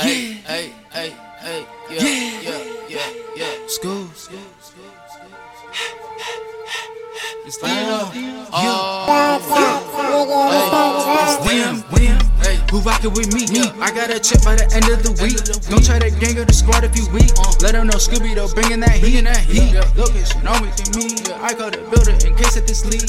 Hey, hey, hey, hey, yeah, yeah, yeah, yeah. School. It's Dino. Oh. It's them, them. Who rockin' with me? Yeah. I got a chip by the end of the week. Don't try to gang of the squad if you weak. Uh. Let them know Scoobie though, bringing that heat. that heat. Yeah. Location, always in me. Yeah. I call the builder in case of this lead.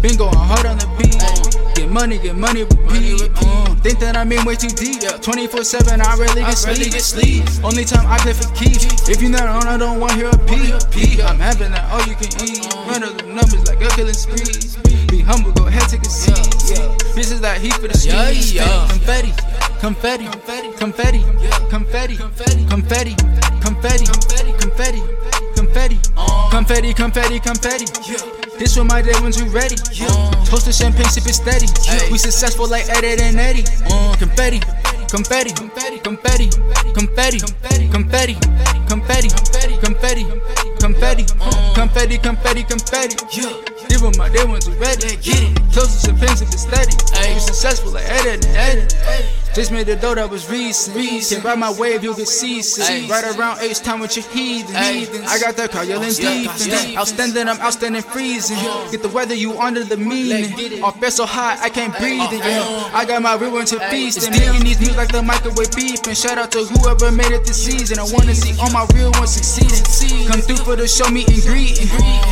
Been going hard on the beat. Get money, get money, Money repeat. Uh, think that I'm in way too deep. Yeah. 24 7, I rarely get sleep. get sleep. Only time I play for keeps. If you not on, I don't want to hear a peep. peep. I'm having that all you can eat. Run up the numbers like a killing spree. Be humble, go ahead, take a seat. Yeah. This is that heat for the streets. yeah. Confetti, confetti, confetti, confetti, confetti, confetti, confetti, confetti, confetti, confetti, confetti, confetti, confetti. This for my day when you ready. Uh. Toast the champagne, sip it steady. We successful like Eddie and Eddie. Uh. Confetti, confetti, confetti, confetti, confetti, confetti, confetti, confetti, confetti, uh. confetti, confetti, confetti. This for my day when you ready. Get it. Toast the champagne, sip it steady. We successful like Eddie and Eddie. Just made the dough that was recent. Can't ride my wave, you'll get seasick. Ayy. Right around H time with your heathens. Ayy. I got that car yelling Yeah, defense. yeah. Outstanding, I'm outstanding freezing. Get the weather, you under the meaning. Off bed so hot, I can't breathe. in, Yeah. I got my real one to feast. And making these music like the microwave beef. And shout out to whoever made it this season. I wanna see all my real ones succeeding. Come through for the show, meet and greet.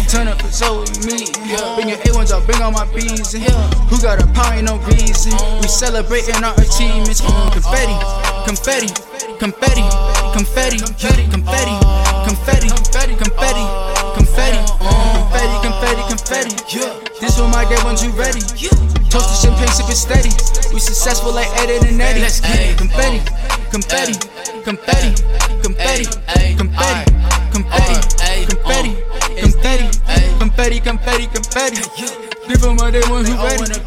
Turn up for with me. Bring your A1s out, bring all my B's. Who got a power, ain't no reason. We celebrating our achievements. Confetti, confetti, confetti, confetti, confetti, confetti, confetti, confetti, confetti, confetti, confetti, confetti. This for my day once you ready. Toast the champagne, sip it steady. We successful like Eddie and Eddie. Let's get it. Confetti, confetti, confetti, confetti, confetti, confetti, confetti, uh, confetti, confetti, confetti, confetti. For my day once you I ready.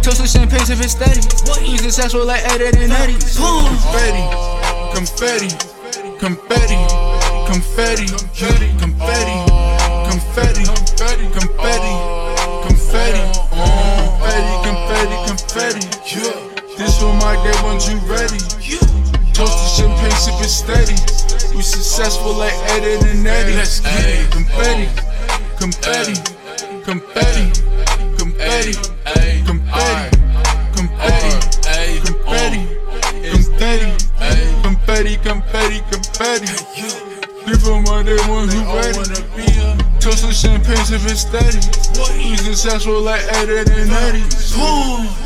Toast the champagne, sip it steady. We successful like Eddie and Eddie. confetti, confetti, confetti, confetti, confetti, confetti, confetti, confetti, confetti, confetti, confetti, confetti. This for my day once you ready. Toast the champagne, sip it steady. We successful like Eddie and Eddie. Let's get it. Confetti, confetti, confetti, confetti, confetti. For my day ones who ready. Toast the champagne, sip it steady. We successful like Eddie and Eddie.